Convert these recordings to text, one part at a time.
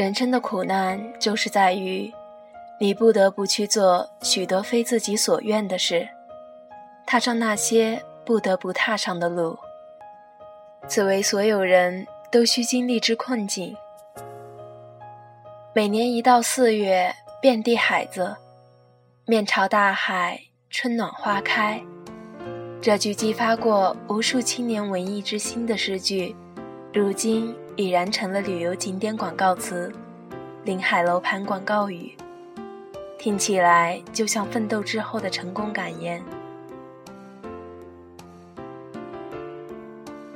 人生的苦难就是在于，你不得不去做许多非自己所愿的事，踏上那些不得不踏上的路。此为所有人都需经历之困境。每年一到四月，遍地海子，面朝大海，春暖花开。这句激发过无数青年文艺之心的诗句，如今已然成了旅游景点广告词、临海楼盘广告语，听起来就像奋斗之后的成功感言。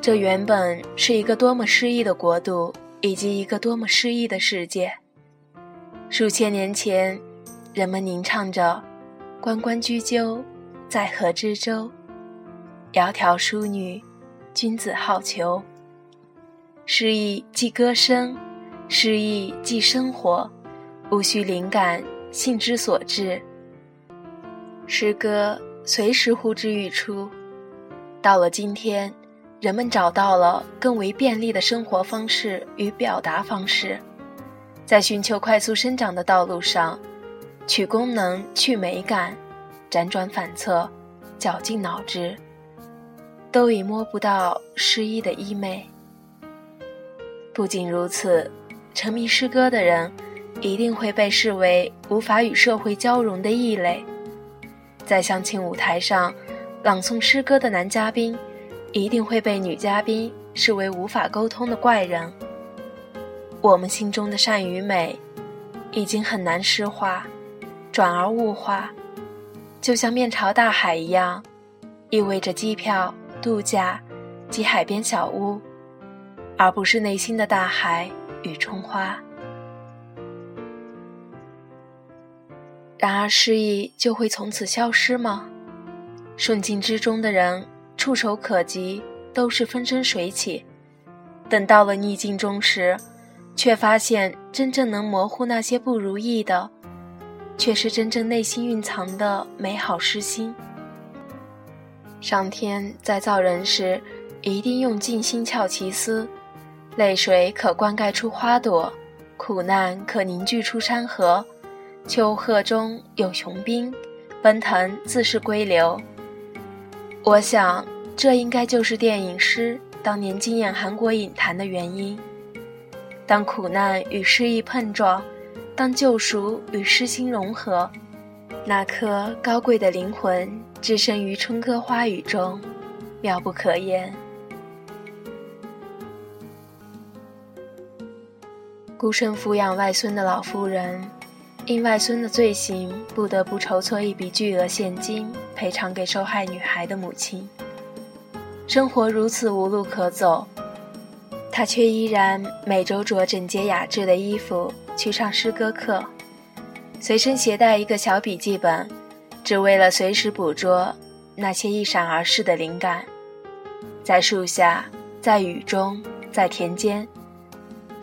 这原本是一个多么诗意的国度，以及一个多么诗意的世界。数千年前，人们吟唱着“关关雎鸠，在河之洲”。窈窕淑女，君子好逑。诗意即歌声，诗意即生活，无需灵感，性之所至。诗歌随时呼之欲出。到了今天，人们找到了更为便利的生活方式与表达方式，在寻求快速生长的道路上，取功能，去美感，辗转反侧，绞尽脑汁。都已摸不到诗意的衣袂。不仅如此，沉迷诗歌的人一定会被视为无法与社会交融的异类。在相亲舞台上，朗诵诗歌的男嘉宾一定会被女嘉宾视为无法沟通的怪人。我们心中的善与美，已经很难诗化，转而物化，就像面朝大海一样，意味着机票。度假及海边小屋，而不是内心的大海与春花。然而，失意就会从此消失吗？顺境之中的人，触手可及，都是风生水起；等到了逆境中时，却发现真正能模糊那些不如意的，却是真正内心蕴藏的美好诗心。上天在造人时，一定用尽心窍奇思，泪水可灌溉出花朵，苦难可凝聚出山河。丘壑中有雄兵，奔腾自是归流。我想，这应该就是电影师当年惊艳韩国影坛的原因。当苦难与诗意碰撞，当救赎与诗心融合，那颗高贵的灵魂。置身于春歌花雨中，妙不可言。孤身抚养外孙的老妇人，因外孙的罪行，不得不筹措一笔巨额现金赔偿给受害女孩的母亲。生活如此无路可走，她却依然每周着整洁雅致的衣服去上诗歌课，随身携带一个小笔记本。只为了随时捕捉那些一闪而逝的灵感，在树下，在雨中，在田间，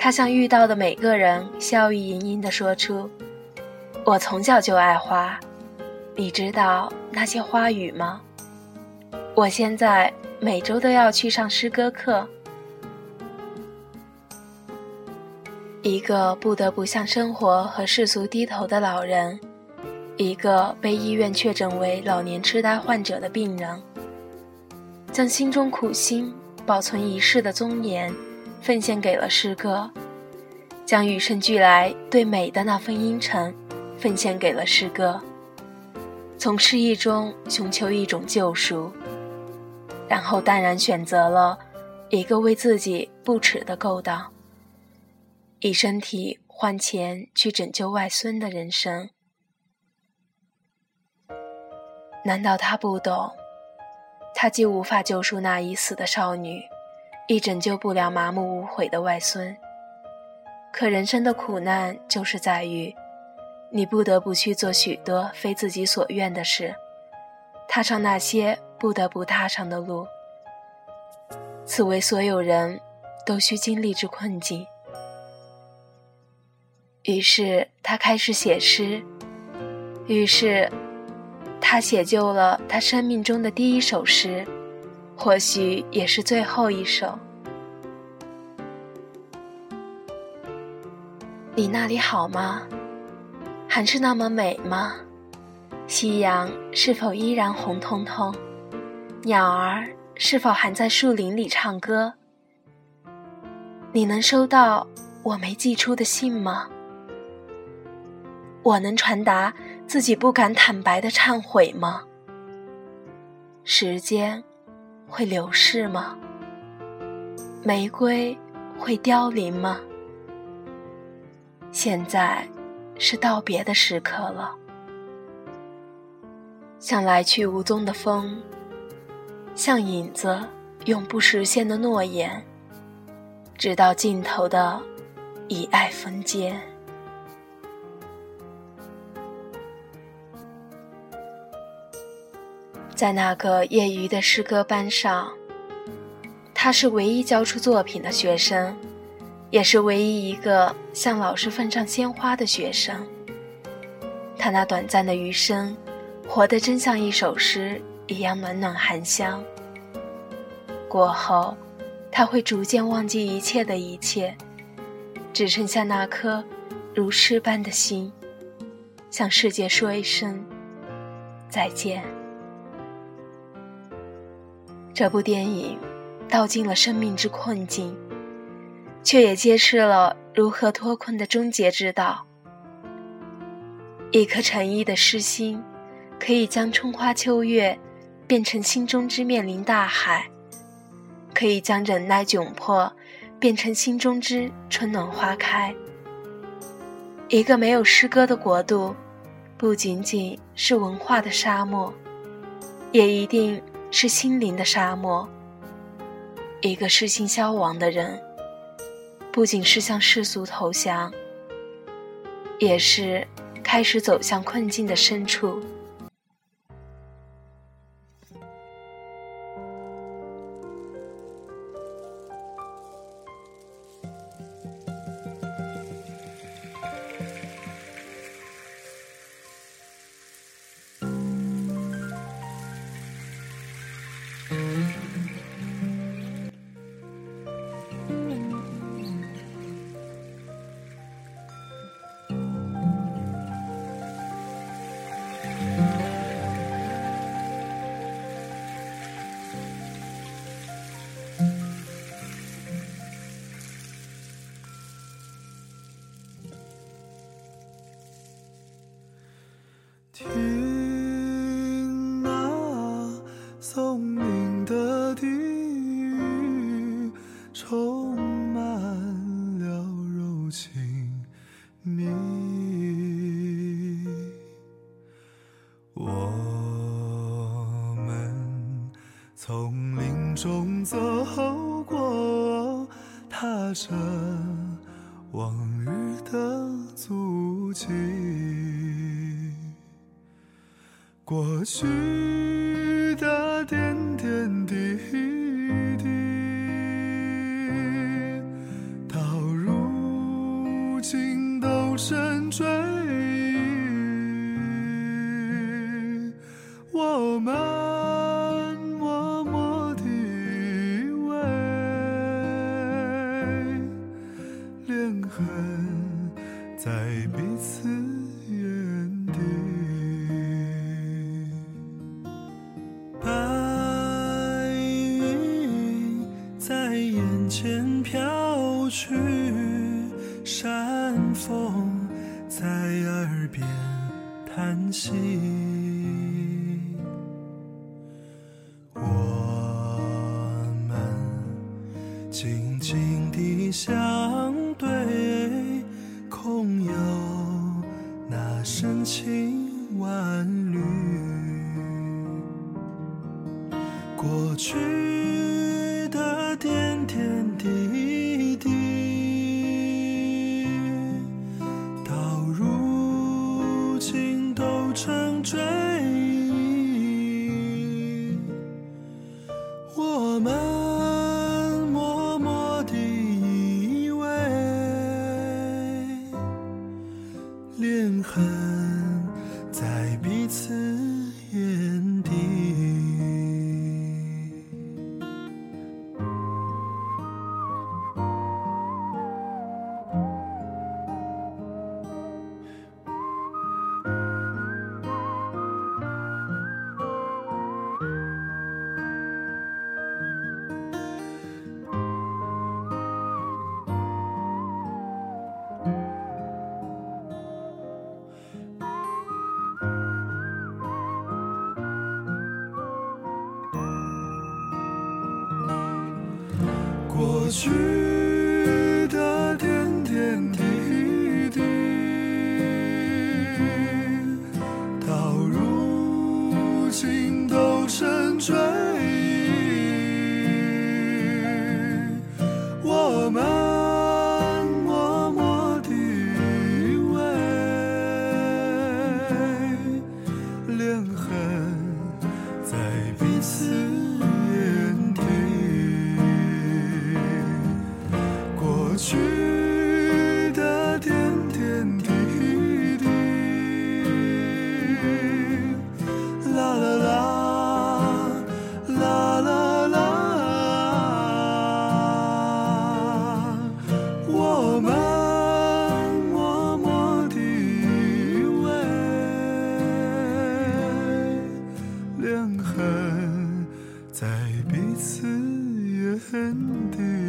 他向遇到的每个人笑意盈盈地说出：“我从小就爱花，你知道那些花语吗？我现在每周都要去上诗歌课。”一个不得不向生活和世俗低头的老人。一个被医院确诊为老年痴呆患者的病人，将心中苦心保存一世的尊严，奉献给了诗歌；将与生俱来对美的那份阴沉，奉献给了诗歌。从失意中寻求一种救赎，然后淡然选择了一个为自己不耻的勾当，以身体换钱去拯救外孙的人生。难道他不懂？他既无法救赎那已死的少女，亦拯救不了麻木无悔的外孙。可人生的苦难就是在于，你不得不去做许多非自己所愿的事，踏上那些不得不踏上的路。此为所有人都需经历之困境。于是他开始写诗，于是。他写就了他生命中的第一首诗，或许也是最后一首。你那里好吗？还是那么美吗？夕阳是否依然红彤彤？鸟儿是否还在树林里唱歌？你能收到我没寄出的信吗？我能传达自己不敢坦白的忏悔吗？时间会流逝吗？玫瑰会凋零吗？现在是道别的时刻了，像来去无踪的风，像影子永不实现的诺言，直到尽头的以爱封缄。在那个业余的诗歌班上，他是唯一交出作品的学生，也是唯一一个向老师奉上鲜花的学生。他那短暂的余生，活得真像一首诗一样暖暖含香。过后，他会逐渐忘记一切的一切，只剩下那颗如诗般的心，向世界说一声再见。这部电影道尽了生命之困境，却也揭示了如何脱困的终结之道。一颗诚意的诗心，可以将春花秋月变成心中之面临大海，可以将忍耐窘迫变成心中之春暖花开。一个没有诗歌的国度，不仅仅是文化的沙漠，也一定。是心灵的沙漠。一个失心消亡的人，不仅是向世俗投降，也是开始走向困境的深处。从林中走过，踏着往日的足迹。过去的彼此原地白云在眼前飘去山峰在耳边叹息。我们静静地相去。去。恨在彼此眼底